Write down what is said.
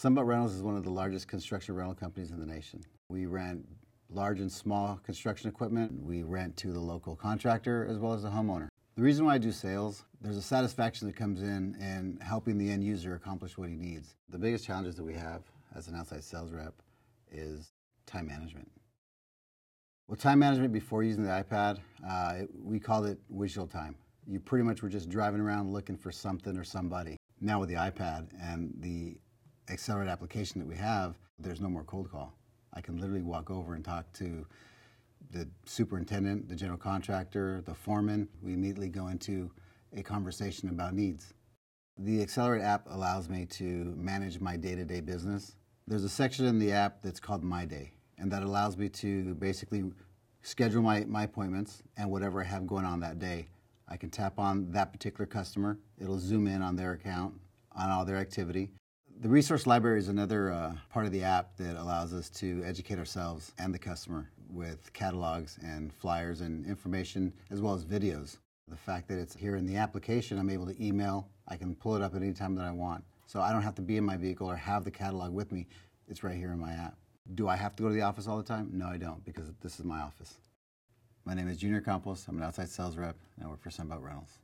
Sunbelt Rentals is one of the largest construction rental companies in the nation. We rent large and small construction equipment. We rent to the local contractor as well as the homeowner. The reason why I do sales, there's a satisfaction that comes in in helping the end user accomplish what he needs. The biggest challenges that we have as an outside sales rep is time management. Well, time management before using the iPad, uh, it, we called it windshield time. You pretty much were just driving around looking for something or somebody. Now with the iPad and the Accelerate application that we have, there's no more cold call. I can literally walk over and talk to the superintendent, the general contractor, the foreman. We immediately go into a conversation about needs. The Accelerate app allows me to manage my day to day business. There's a section in the app that's called My Day, and that allows me to basically schedule my, my appointments and whatever I have going on that day. I can tap on that particular customer, it'll zoom in on their account, on all their activity, the resource library is another uh, part of the app that allows us to educate ourselves and the customer with catalogs and flyers and information as well as videos. The fact that it's here in the application, I'm able to email, I can pull it up at any time that I want. So I don't have to be in my vehicle or have the catalog with me. It's right here in my app. Do I have to go to the office all the time? No, I don't because this is my office. My name is Junior Campos. I'm an outside sales rep and I work for Sunbelt Rentals.